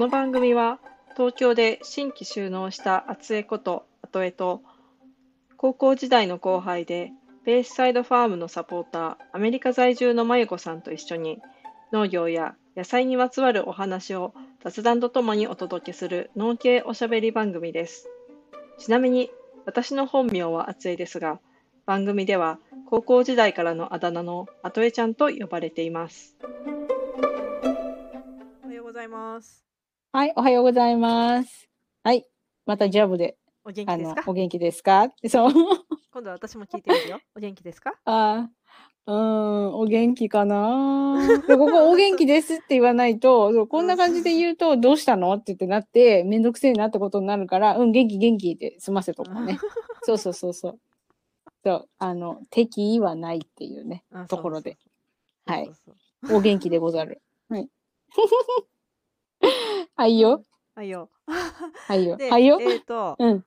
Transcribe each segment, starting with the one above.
この番組は東京で新規就農した厚江こと後江と高校時代の後輩でベースサイドファームのサポーターアメリカ在住のまゆこさんと一緒に農業や野菜にまつわるお話を雑談とともにお届けする農系おしゃべり番組です。ちなみに私の本名は厚江ですが番組では高校時代からのあだ名の後江ちゃんと呼ばれています。おはようございます。はい、おはようございます。はい、またジャブで。お元気ですか？お元気ですか？そう。今度は私も聞いてみるよ。お元気ですか？ああ、うん、お元気かなここお元気ですって言わないと、そうこんな感じで言うと、どうしたの？って言ってなって、めんどくせえなってことになるから、うん、元気元気って済ませとこうね。そうそうそうそう。そう、あの、敵意はないっていうね、ところで。はい。お元気でござる。はい。はいよ。はいよ。はいよ。はいよ。えっ、ー、と、うん、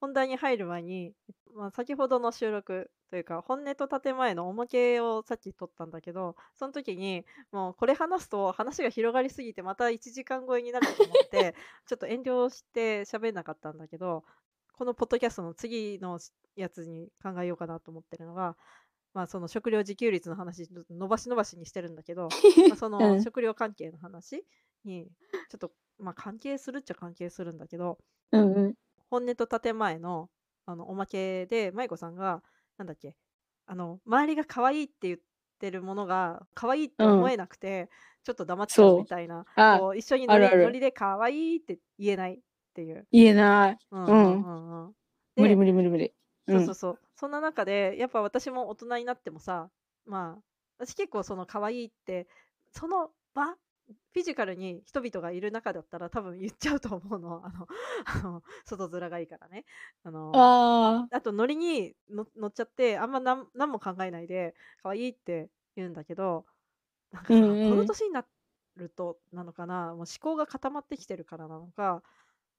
本題に入る前に、まあ、先ほどの収録というか本音と建前のおまけをさっき撮ったんだけどその時にもうこれ話すと話が広がりすぎてまた1時間超えになると思って ちょっと遠慮して喋んなかったんだけどこのポッドキャストの次のやつに考えようかなと思ってるのが、まあ、その食料自給率の話伸ばし伸ばしにしてるんだけど まあその食料関係の話にちょっと、まあ、関係するっちゃ関係するんだけど、うんうん、本音と建前のあのおまけで舞子さんがなんだっけあの周りが可愛いって言ってるものが可愛いって思えなくて、うん、ちょっと黙っちゃうみたいなこう一緒にノリノリで可愛いって言えないっていう。言えない。うんうんうん、無理無理無理無理。そうそうそう。そんな中で、やっぱ私も大人になってもさ、まあ、私結構その可愛いって、その場、フィジカルに人々がいる中だったら多分言っちゃうと思うの。あの、あの外面がいいからね。あの、ああとノリに乗っちゃって、あんま何何も考えないで、可愛いって言うんだけど、なんかさ、うんうん、この年になるとなのかな、もう思考が固まってきてるからなのか、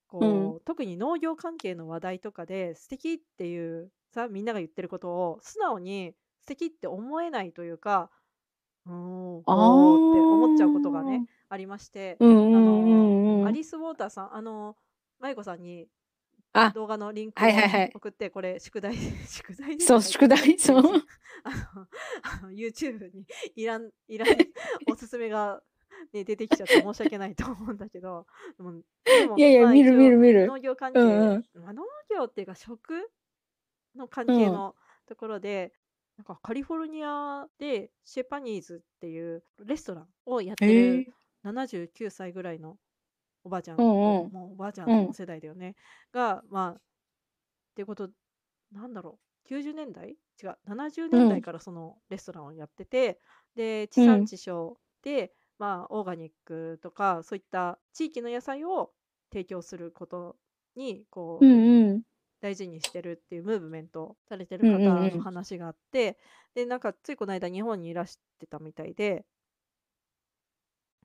こう、うん、特に農業関係の話題とかで素敵っていうさみんなが言ってることを素直に素敵って思えないというかうんおって思っちゃうことがねありまして、うんうんうん、アリス・ウォーターさんあの舞子さんに動画のリンクを送って、これ宿題 宿題そう宿題そう。あのあの YouTube にいらんいらん おすすめがね、出てきちゃって申し訳ないと思うんだけど、でもでもいやいや、見る見る見る。農業関係、うんうん、まあ、農業っていうか食の関係のところで、うん、なんかカリフォルニアでシェパニーズっていうレストランをやってる79歳ぐらいのおばあちゃん、うんうん、もうおばあちゃんの世代だよね、うん、が、まあ、っていうこと、なんだろう、90年代？違う、70年代からそのレストランをやってて、で、地産地消で、まあ、オーガニックとかそういった地域の野菜を提供することにこう、うんうん、大事にしてるっていうムーブメントされてる方の話があって、うんうんうん、でなんかついこの間日本にいらしてたみたいで。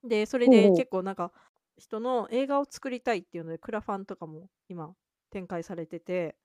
でそれで結構なんか人の映画を作りたいっていうのでクラファンとかも今展開されてて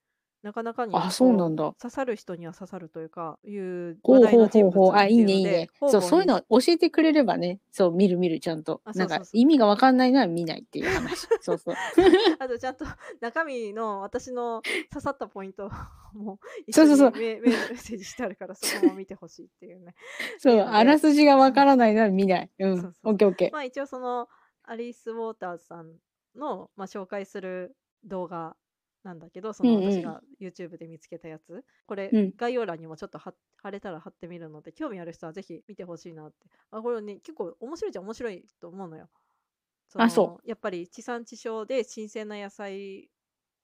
なかなかにあ、そうなんだ。刺さる人には刺さるというか、いう話題の人物あ、いいね、いいね。そう、そういうの教えてくれればね、そう、見る見る、ちゃんと。なんか、意味がわかんないのは見ないっていう話。そうそう。あと、ちゃんと中身の私の刺さったポイント もそうそうそうメメッセージしてあるから、そこも見てほしいっていうね。そう、あらすじがわからないのは見ない。うん。オッケーオッケー。まあ、一応その、アリス・ウォーターズさんの、まあ、紹介する動画なんだけどその私が YouTube で見つけたやつ、これ、うん、概要欄にもちょっと貼れたら貼ってみるので興味ある人はぜひ見てほしいなってあこれね結構面白いじゃ面白いと思うのよあそうやっぱり地産地消で新鮮な野菜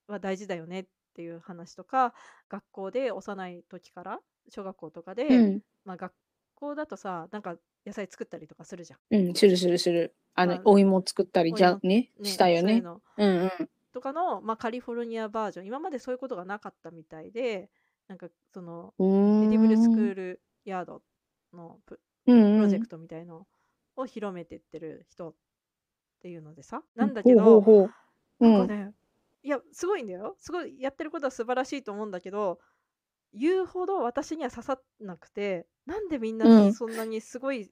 は大事だよねっていう話とか学校で幼い時から小学校とかで、うん、まあ、学校だとさなんか野菜作ったりとかするじゃん。うん、するするする。あの、お芋作ったりじゃね、ねしたよね。うんうん。とかの、まあ、カリフォルニアバージョン今までそういうことがなかったみたいでなんかそのエディブルスクールヤードのプロジェクトみたいのを広めてってる人っていうのでさなんだけどなんかねいやすごいんだよ。すごいやってることは素晴らしいと思うんだけど言うほど私には刺さなくてなんでみんなそんなにすごいっ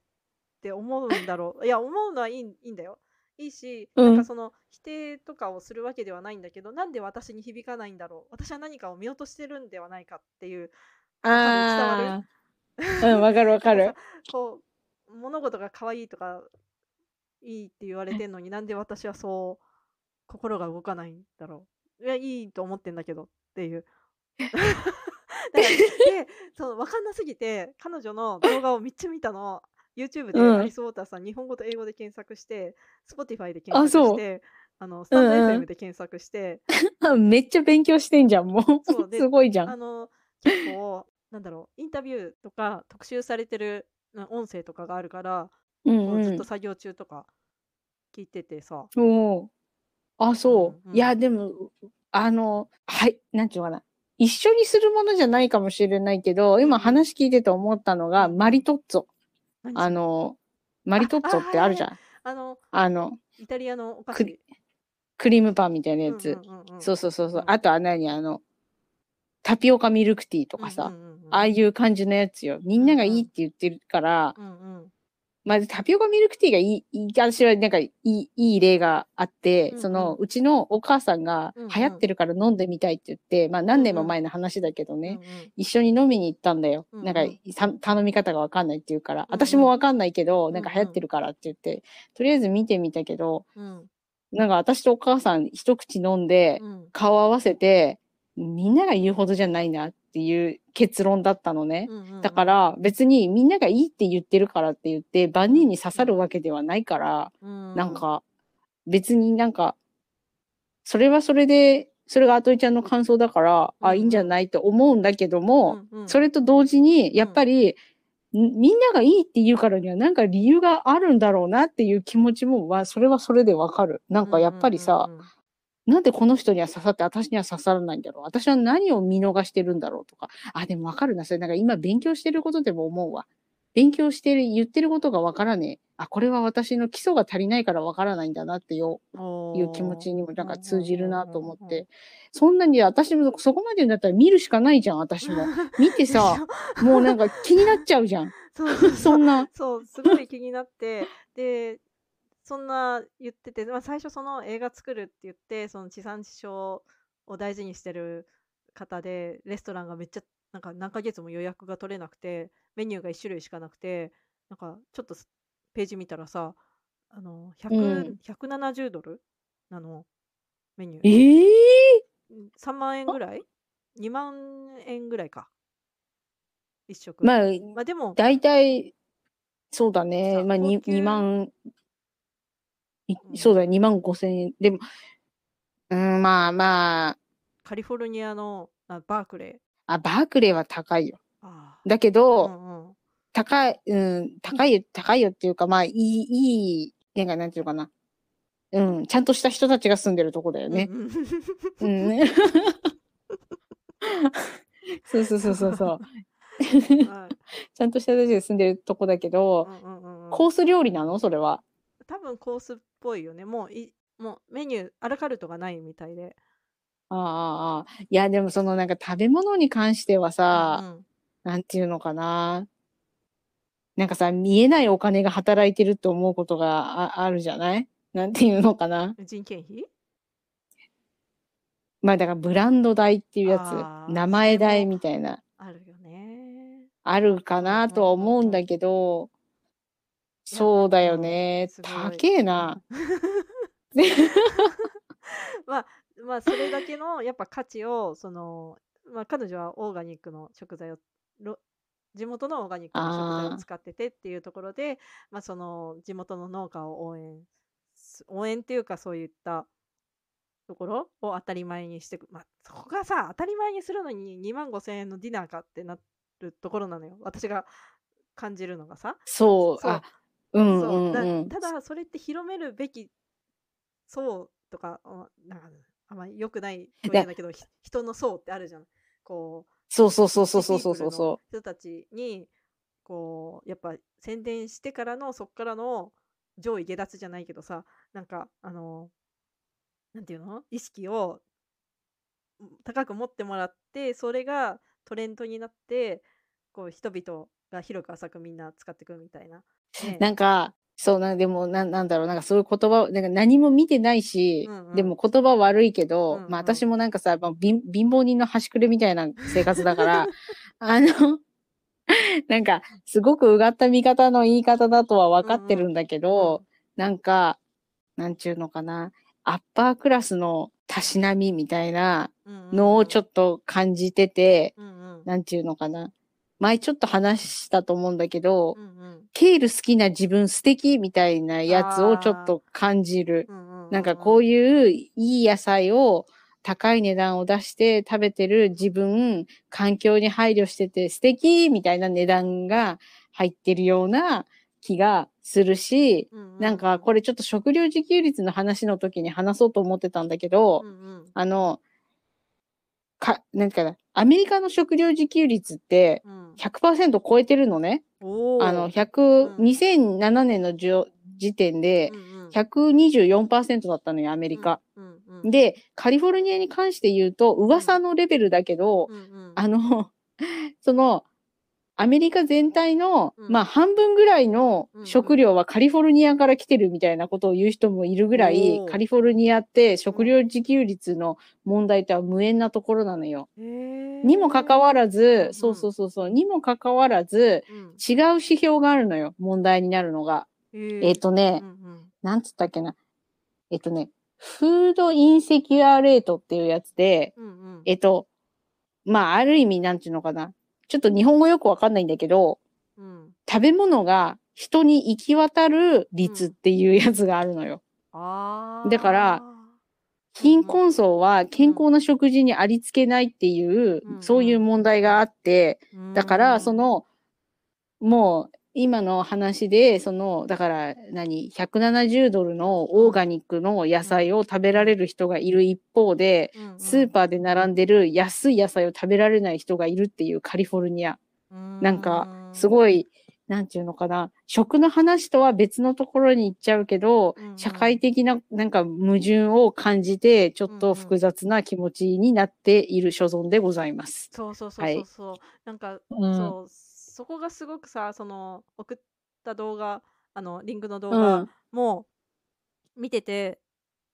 て思うんだろう、いや思うのはいいいいんだよいいいし、うんなんかその否定とかをするわけではないんだけどなんで私に響かないんだろう私は何かを見落としてるんではないかっていうああ。うん、わかるわかる。こう物事が可愛いとかいいって言われてんのに なんで私はそう心が動かないんだろういやいいと思ってんだけどっていう。でそう分かんなすぎて彼女の動画をめっちゃ見たの YouTube でうんアリス・ウォーターさん、日本語と英語で検索して Spotify で検あそう索してあのスタンドうんうん FM で検索して、めっちゃ勉強してんじゃん、もそうう。ですごいじゃん。あの結構なんだろうインタビューとか特集されてるな音声とかがあるから、ううずっうん。と作業中とか聞いててさ、おーあ、そう。うんうんいや、でも、あの、はい、なんていうのかな。一緒にするものじゃないかもしれないけど、今話聞いてて思ったのが、マリトッツォ。何それ？あの、マリトッツォってあるじゃん。あのあの、イタリアのお菓子。クリクリームパンみたいなやつ。そうそうそうそう。う。ん。あとは何？あの、タピオカミルクティーとかさ、うんうんうんうん。ああいう感じのやつよ。みんながいいって言ってるから、うんうんまずタピオカミルクティーがいい、いい私はなんかいい、いい例があって、うんうん。その、うちのお母さんがうんうん。流行ってるから飲んでみたいって言って、まあ何年も前の話だけどね、うんうん。一緒に飲みに行ったんだよ。うんうん。なんかさ頼み方がわかんないって言うから、うんうん。私もわかんないけど、んなんか流行ってるからって言って、とりあえず見てみたけど、うん。なんか私とお母さん一口飲んで、うん。顔合わせて、みんなが言うほどじゃないなっていう結論だったのね。だから別にみんながいいって言ってるからって言って万人に刺さるわけではないから、うんなんか別になんか、それはそれで、それがアトイちゃんの感想だから、あ、うん。いいんじゃないと思うんだけども、うんうん。それと同時に、やっぱり、ん。みんながいいって言うからにはなんか理由があるんだろうなっていう気持ちも、わそれはそれでわかる。なんかやっぱりさ、うんうんうんなんでこの人には刺さって私には刺さらないんだろう私は何を見逃してるんだろうとか。あ、でもわかるな。それなんか今勉強してることでも思うわ。勉強してる、言ってることがわからねえ。あ、これは私の基礎が足りないからわからないんだなっていう気持ちにもなんか通じるなと思って。そんなに私もそこまで言うんだったら見るしかないじゃん、私も。見てさ、もうなんか気になっちゃうじゃん。そうそんな。そうすごい気になってでそんな言ってて、まあ、最初その映画作るって言ってその地産地消を大事にしてる方でレストランがめっちゃなんか何ヶ月も予約が取れなくてメニューが1種類しかなくてなんかちょっとすページ見たらさあの100、うん。170ドルなのメニュー。ええうん3万円ぐらい ?2 万円ぐらいか。一食。まあ、まあでも大体、そうだね。さまあ、高 2, 級2万、そうだね、2万5千円。でも、うん、まあまあ、カリフォルニアのあバークレーあ、バークレーは高いよ。あだけーど、うんうん高い、うん、高いよ、高いよっていうか、まあ、いい、いい、なんか、なんていうのかな。うん、ちゃんとした人たちが住んでるとこだよね。うんうんうん。そうそうそうそうそう。はい ちゃんとした人たちが住んでるとこだけど、うんうんうんうんコース料理なの？それは。多分コースっぽいよね。もういもうメニューアラカルトがないみたいで。ああああ、いや、でもそのなんか食べ物に関してはさ、うんなんていうのかな。なんかさ、見えないお金が働いてると思うことがああるじゃない？なんていうのかな。うん人件費？まあだからブランド代っていうやつ、名前代みたいな、あるよね。あるかなとは思うんだけど、いやそうだようんね。すごい。高えな。まあまあそれだけのやっぱ価値をその、まあ、彼女はオーガニックの食材をろ地元のオーガニックの食材を使っててっていうところでまあその地元の農家を応援す応援っていうかそういったところを当たり前にしてくまあそこがさ当たり前にするのに2万5千円のディナーかってなるところなのよ。私が感じるのがさ。そう、そうあ、うんそううんだうん。ただそれって広めるべき層とかあなんかあんまり良くない表現だけどひ人の層ってあるじゃんこうそうそうそうそうそうそうそうそ人たちにこうやっぱ宣伝してからのそっからの上位下脱じゃないけどさなんかあのなんていうの？意識を高く持ってもらってそれがトレンドになってこう人々が広く浅くみんな使っていくみたいな。なんか、そうな、でも、ななんだろう、なんかそういう言葉、なんか何も見てないし、うんうん。でも言葉悪いけど、うんうん。まあ私もなんかさ、まあ、貧貧乏人の端くれみたいな生活だから、あの、なんか、すごくうがった見方の言い方だとは分かってるんだけど、なんか、なんちゅうのかな、アッパークラスのたしなみみたいなのをちょっっと感じてて、と、うんうん。なんちゅうのかな。前ちょっと話したと思うんだけど、うんうん。ケール好きな自分素敵みたいなやつをちょっと感じる。なんかこういういういい野菜を高い値段を出して食べてる自分、環境に配慮してて素敵みたいな値段が入ってるような気がするし、んなんかこれちょっと食料自給率の話の時に話そうと思ってたんだけど、うんうん。あの、か、なんかな、アメリカの食料自給率ってうん。100%超えてるのね。おー。あの、100、うん。2007年の時点でうんうん。124%だったのよ、アメリカ。うんうん。で、カリフォルニアに関して言うと、噂のレベルだけど、うんうん。あの、その、アメリカ全体の、うん。まあ半分ぐらいのうんうん。食料はカリフォルニアから来てるみたいなことを言う人もいるぐらい、おー。カリフォルニアって食料自給率の問題とは無縁なところなのよ。にもかかわらず、うんそうそうそうそう、にもかかわらず、うん。違う指標があるのよ、問題になるのが。えっ、とねう、んうん。なんつったっけな。えっ、とね、フードインセキュアレートっていうやつで、うんうん。えっ、と、まあ、ある意味、なんていうのかな。ちょっと日本語よくわかんないんだけど、うん。食べ物が人に行き渡る率っていうやつがあるのよ。あー。だから貧困層は健康な食事にありつけないっていう、うん。そういう問題があって、だから、そ、うんの、もう、今の話で、その、だから何、170ドルのオーガニックの野菜を食べられる人がいる一方で、うんうん。スーパーで並んでる安い野菜を食べられない人がいるっていうカリフォルニア。なんか、すい、ごい、なんていうのかな、食の話とは別のところに行っちゃうけど、うんうん。社会的ななんか矛盾を感じて、ちょっと複雑な気持ちになっている所存でございます。そうそうそうはいそう。そう、なんか、うん。そうそこがすごくさその送った動画あのリンクの動う画ん。も見てて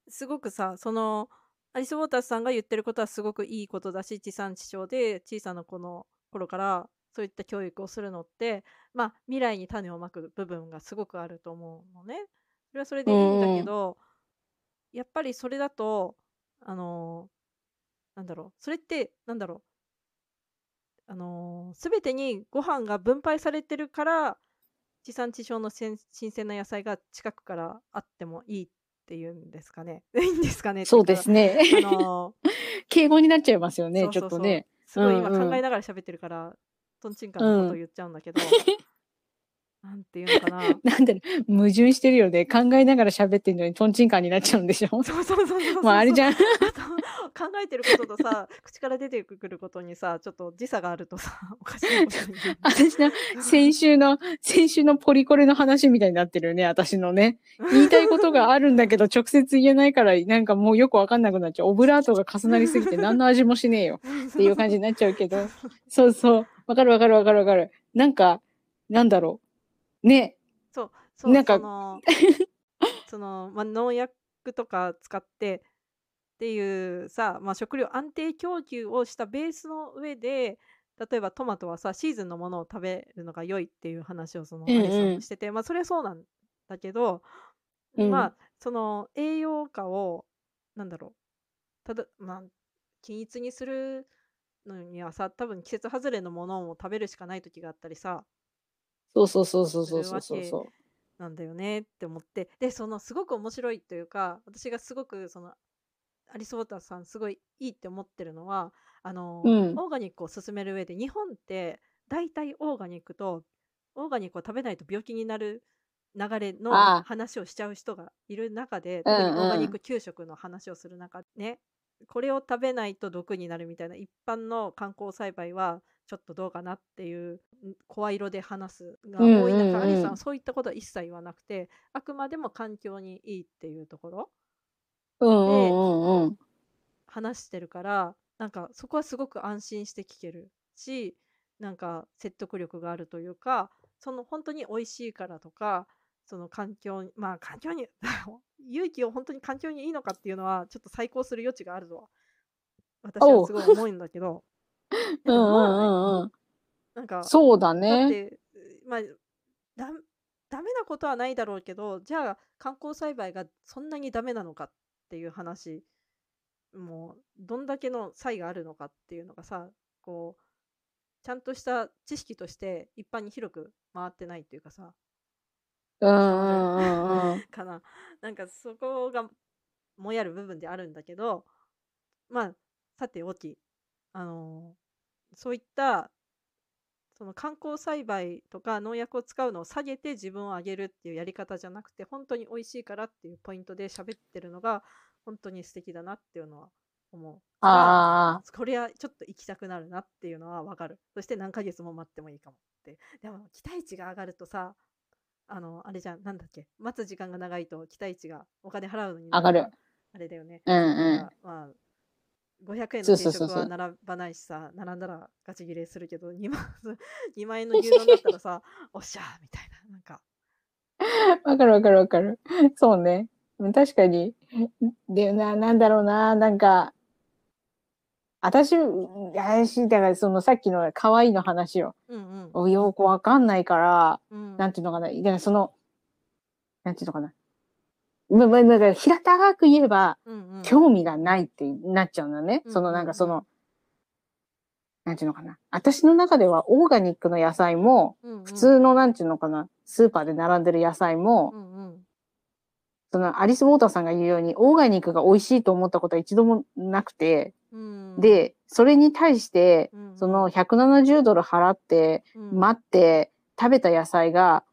すごくさそのアリス・ウォーターズさんが言ってることはすごくいいことだし地産地消で小さな子の頃からそういった教育をするのってまあ未来に種をまく部分がすごくあると思うのね。それはそれでいいんだけど、やっぱりそれだとあのなんだろうそれってなんだろうあのー、全てにご飯が分配されてるから地産地消の新鮮な野菜が近くからあってもいいっていうんですかね。いいんですかねそうですね。らあの 敬語になっちゃいますよね、ちょっとね。すごい今考えながら喋ってるから、とんちんかんなことを言っちゃうんだけど、なんていうのかな。なんだろう、矛盾してるよね。考えながら喋ってるのにトンチンカンになっちゃうんでしょ？そうそうそうそう。まああれじゃん。考えてることとさ、口から出てくることにさ、ちょっと時差があるとさ、おかしいことに。私の先週の、先週のポリコレの話みたいになってるよね、私のね。言いたいことがあるんだけど、直接言えないから、なんかもうよくわかんなくなっちゃう。オブラートが重なりすぎて何の味もしねえよ。っていう感じになっちゃうけど。そうそう。わかるわかるわかるわかる。なんか、なんだろう。ね。そう、そう、なんかその、その、まあ、農薬とか使ってっていうさ、まあ、食料安定供給をしたベースの上で、例えばトマトはさ、シーズンのものを食べるのが良いっていう話をそのアリさんもしてて、まあ、それはそうなんだけど、うんまあ、その栄養価を、なんだろう、ただ、まあ、均一にするのにはさ、多分季節外れのものを食べるしかない時があったりさ、そうそうそうそうそうそうそうそなんだよねって思って。でそのすごく面白いというか私がすごくそのアリス・ウォーターさんすごいいいって思ってるのはあの、うん。オーガニックを進める上で日本って大体オーガニックとオーガニックを食べないと病気になる流れの話をしちゃう人がいる中でうんうん特にオーガニック給食の話をする中でね。これを食べないと毒になるみたいな一般の観光栽培はちょっとどうかなっていうん声色で話すが多い中、うんうんうんアリさんはそういったことは一切言わなくてあくまでも環境にいいっていうところう。うんうんうんうん。話してるからなんかそこはすごく安心して聞けるしなんか説得力があるというかその本当に美味しいからとかその環境に、まあ環境に、勇気を本当に環境にいいのかっていうのは、ちょっと再考する余地があるとは、私は すごい思うんだけど、うんうんうんうん。なんか、そうだだっね。て、まあ、だ、ダメなことはないだろうけど、じゃあ観光栽培がそんなにダメなのかっていう話、もう、どんだけの差異があるのかっていうのがさ、こう、ちゃんとした知識として一般に広く回ってないっていうかさ、うんう伝わるんうんうん。かな。なんかそこがもやる部分であるんだけど、まあ、さておき、あのそういった、その観光栽培とか農薬を使うのを下げて自分を上げるっていうやり方じゃなくて、本当に美味しいからっていうポイントで喋ってるのが、本当に素敵だなっていうのは思う。ああ。これはちょっと行きたくなるなっていうのはわかる。そして何ヶ月も待ってもいいかもって。でも、期待値が上がるとさ、あの、あれじゃん、なんだっけ、待つ時間が長いと期待値がお金払うのに上がる。あれだよね。うんだうん。まあ、500円の定食。は並ばないしさ、並んだらガチ切れするけど、2万、2万円の牛丼だったらさ、おっしゃーみたいな、なんか。わかるわかるわかる。そうね。うん確かに。で、な、なんだろうな、なんか、私、私、だからそのさっきの可愛いの話よ。うんおよくわかんないから、うん。うん。なんていうのかな。だからその、なんていうのかな。ま、ま、だから平たく言えば、うんうん。興味がないってなっちゃうんだね。うんそのなんうんうん。かその、なんていうのかな。私の中ではオーガニックの野菜も、うんうん。普通のなんていうのかな、スーパーで並んでる野菜も、うんうん。そのアリス・ウォーターさんが言うように、オーガニックが美味しいと思ったことは一度もなくて、うん。で、それに対して、うんうん。その170ドル払って、うん。待って食べた野菜が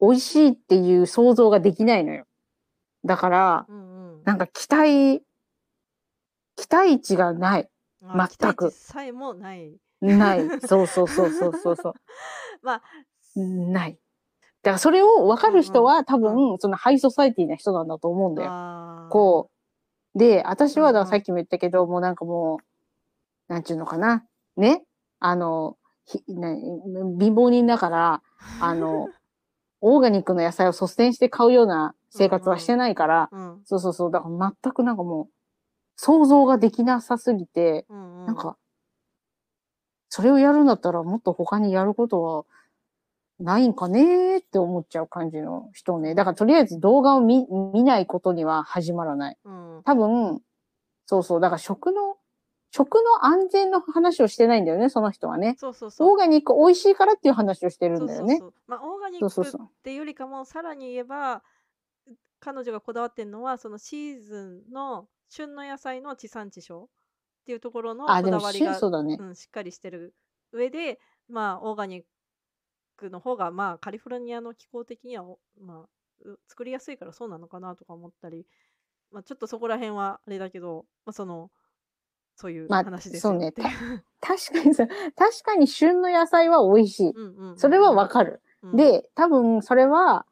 美味しいっていう想像ができないのよ。だから、うんうん。なんか期待、期待値がない。あ、期待値全く。さえもない。ない。そうそうそうそうそうそう。まあ、ない。だからそれを分かる人は多うん分、そのハイソサイティな人なんだと思うんだよ。こう。で、私はださっきも言ったけど、もうなんかもう、なんちゅうのかな。ね。あの、ひな貧乏人だから、あの、オーガニックの野菜を率先して買うような生活はしてないから、うん。そうそうそう。だから全くなんかもう、想像ができなさすぎて、うんうん。なんか、それをやるんだったらもっと他にやることはないんかねーって思っちゃう感じの人ね。だからとりあえず動画を見見ないことには始まらない。うん。多分、そうそう。だから食の、食の安全の話をしてないんだよね、その人はね。そうそうそう。オーガニック美味しいからっていう話をしてるんだよね。そうそうそう。まあ、オーガニックっ。ていうよりかも、さらに言えば、彼女がこだわってるのは、そのシーズンの旬の野菜の地産地消っていうところのあ、こだわりが、そうだね。うん、しっかりしてる上で、まあ、オーガニックの方が、まあ、カリフォルニアの気候的には、おまあ、う作りやすいからそうなのかなとか思ったり、まあ、ちょっとそこら辺はあれだけど、まあ、その、そういうまあ話ですよっていう。確かにさ、確かに旬の野菜は美味しい。うんうんうんそれはわかる。うん、で、多分それは、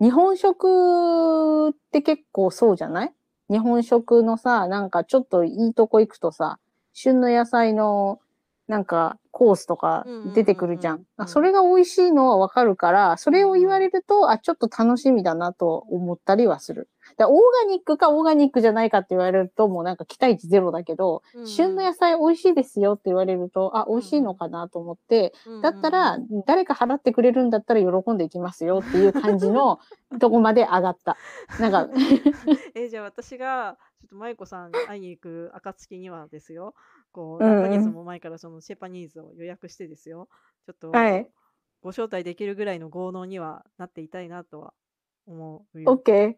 日本食って結構そうじゃない？日本食のさ、なんかちょっといいとこ行くとさ、旬の野菜のなんかコースとか出てくるじゃん。それが美味しいのはわかるから、それを言われると、あ、ちょっと楽しみだなと思ったりはする。だオーガニックかオーガニックじゃないかって言われると、もうなんか期待値ゼロだけど、うんうん。旬の野菜美味しいですよって言われると、あ、美味しいのかなと思って、だったら、誰か払ってくれるんだったら喜んでいきますよっていう感じの とこまで上がった。なんか、えじゃあ私がちょっと舞子さんに会いに行く暁にはですよ。こううんうん。何ヶ月も前からそのシェパニーズを予約してですよ。ちょっとはい。ご招待できるぐらいの豪農にはなっていたいなとは思うよ。OK。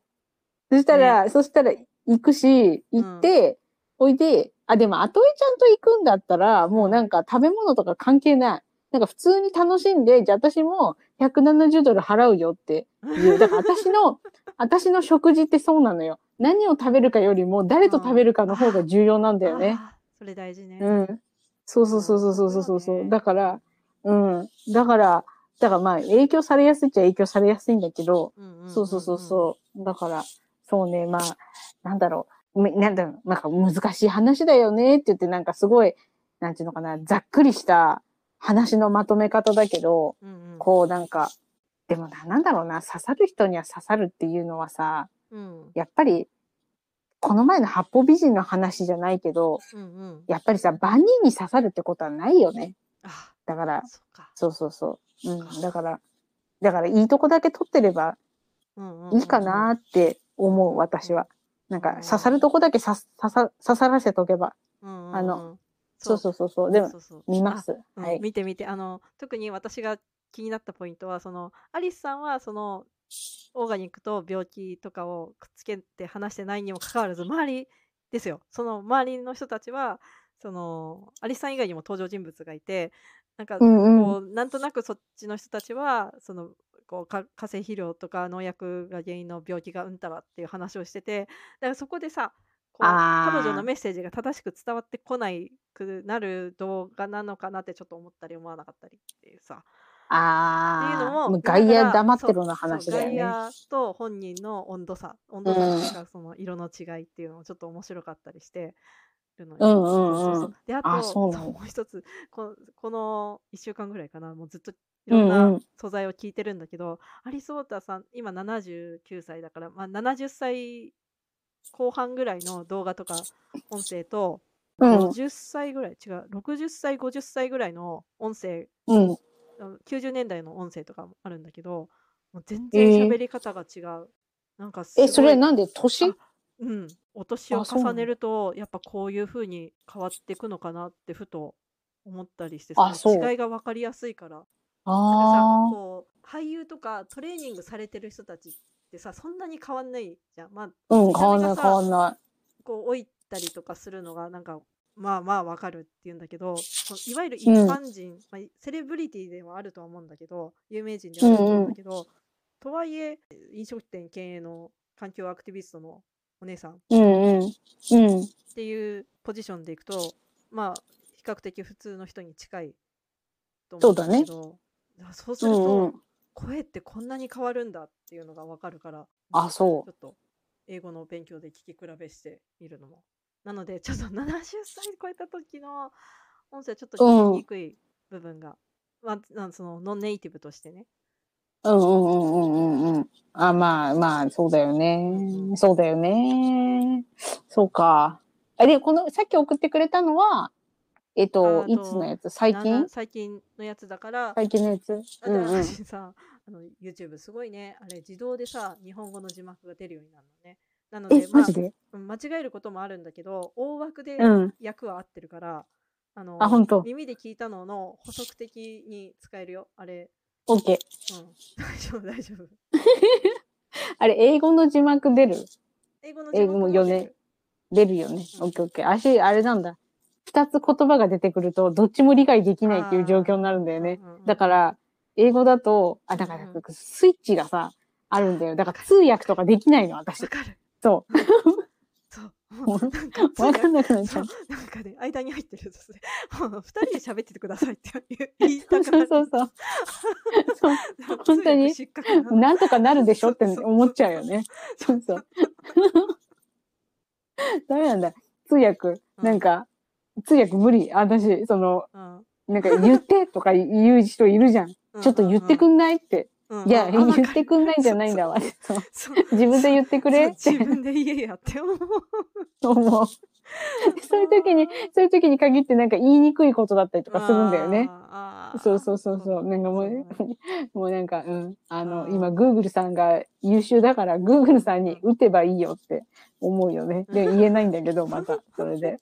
そしたら、ね、そしたら行くし、行って、お、うん、いで、あ、でも、アトエちゃんと行くんだったら、もうなんか食べ物とか関係ない。なんか普通に楽しんで、じゃあ私も170ドル払うよっていう。だから私の、私の食事ってそうなのよ。何を食べるかよりも、誰と食べるかの方が重要なんだよね。うん、それ大事ね。うん。そうそうそうそうそうそうそう、ね、だから、うん。だから、だからまあ、影響されやすいっちゃ影響されやすいんだけど、うんうんうんうん、そうそうそうそう。だから、そうね、まあ、なんだろう。めなんだろう、なんか難しい話だよねって言って、なんかすごい、なんていうのかな、ざっくりした話のまとめ方だけど、うんうんこうなんか、でもな、なんだろうな、刺さる人には刺さるっていうのはさ、うん。やっぱり、この前の八方美人の話じゃないけど、うんうん。やっぱりさ、万人に刺さるってことはないよね。あ、だから、そっか。そうそうそう。うん。だから、だからいいとこだけ取ってればいいかなって思う、私は。なんかうん刺さるとこだけ刺さ刺さらせとけば。うんうんうんあの、そうそうそうそう。でもそうそう見ます。あうんはい。見て見てあの特に私が気になったポイントはそのアリスさんはそのオーガニックと病気とかをくっつけて話してないにもかかわらず周りですよその周りの人たちはそのアリスさん以外にも登場人物がいてなんかうんうんこうなんとなくそっちの人たちはそのこうか化成肥料とか農薬が原因の病気がうんたらっていう話をしててだからそこでさこう彼女のメッセージが正しく伝わってこないくなる動画なのかなってちょっと思ったり思わなかったりっていうさ。あっていうのあ、も外野黙ってるような話だよね。外野と本人の温度差。温度差とかその色の違いっていうのもちょっと面白かったりしてるのであとあもう一つ。ここの1週間ぐらいかな。もうずっというんうろんなん。素材を聞いてるんだけど、アリス・ウォーターさん今79歳だから、まあ、70歳後半ぐらいの動画とか音声とうん。50歳ぐらい違う60歳50歳ぐらいの音声うん。あの90年代の音声とかもあるんだけどもう全えー然喋り方が違う、なんかすごいえ、それなんで？年？あうん。お年を重ねるとやっぱこういう風に変わっていくのかなってふと思ったりしてその違いが分かりやすいからなんかさあこう俳優とかトレーニングされてる人たちってさそんなに変わんないじゃんまああ。うん、見た変わんない変わんなこう老いたりとかするのがなんかまあまあわかるっていうんだけどそのいわゆる一般人、まあ、セレブリティではあるとは思うんだけど有名人ではあると思うんだけど、とはいえ飲食店経営の環境アクティビストのお姉さんっい。うんうん。うん。ていうポジションでいくとまあ比較的普通の人に近いと思うんだけどだからそうすると、うんうん。声ってこんなに変わるんだっていうのがわかるからあ、そちょっと英語の勉強で聞き比べしてみるのも。なので、ちょっと 70歳超えた時の音声はちょっと聞きにくい部分が、まあ、なんそのノンネイティブとしてね。う。うんうんうんうんうんうん。あ、まあまあ、そうだよね。そうだよね。そうか。あ、で、この、さっき送ってくれたのは、えっあと、といつのやつ？最な近？な最近のやつだから、最近のやつ？うんうん。私さ、あの YouTube すごいね、あれ自動でさ、日本語の字幕が出るようになるのね。なのえで、、まあマジで？うん間違えることもあるんだけど、大枠でうん。役は合ってるから、あのあ、ほんと。耳で聞いたのの補足的に使えるよ。あれ、オッケー。うん、大丈夫、大丈夫。あれ、英語の字幕出る？英語の英語もよね出るよね。うんオッケーオッケー。足、あれなんだ。二つ言葉が出てくると、どっちも理解できないっていう状況になるんだよね。だか、ら、英語だと、あ、だからうん、スイッチがさ、あるんだよ。だから通訳とかできないの、私わ。かる。そ そう。もうなんかう。わかんなくなっちゃう。なんかね、間に入ってるとね、もう二人で喋っててくださいって 言いたくなる。そうそうそう。そう。本当になんとかなるでしょ？って思っちゃうよね。そうそう。ダメなんだ。通訳、なんか、通訳無理。私、その、うんなんか言ってとか 言う人いるじゃん。うんちょっと言ってくんないって。うんいや、うん言あってくんないんじゃないんだわ。自分で言ってくれって自分で言えやって思う。思う。そういう時に、そういう時に限ってなんか言いにくいことだったりとかするんだよね。そうそうそうそう。なんかもう、もうなんか、うん。あの、今、グーグルさんが優秀だから、グーグルさんに打てばいいよって思うよね。で、言えないんだけど、また、それで。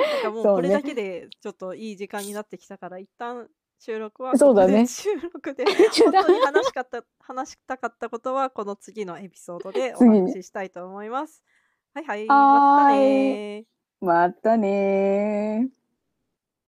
なんかもうこれだけでちょっといい時間になってきたから、一旦収録はそうだね 収録で 本当に話しかった話したかったことはこの次のエピソードでお話ししたいと思います。はいはい、はーいまたねー。またねー。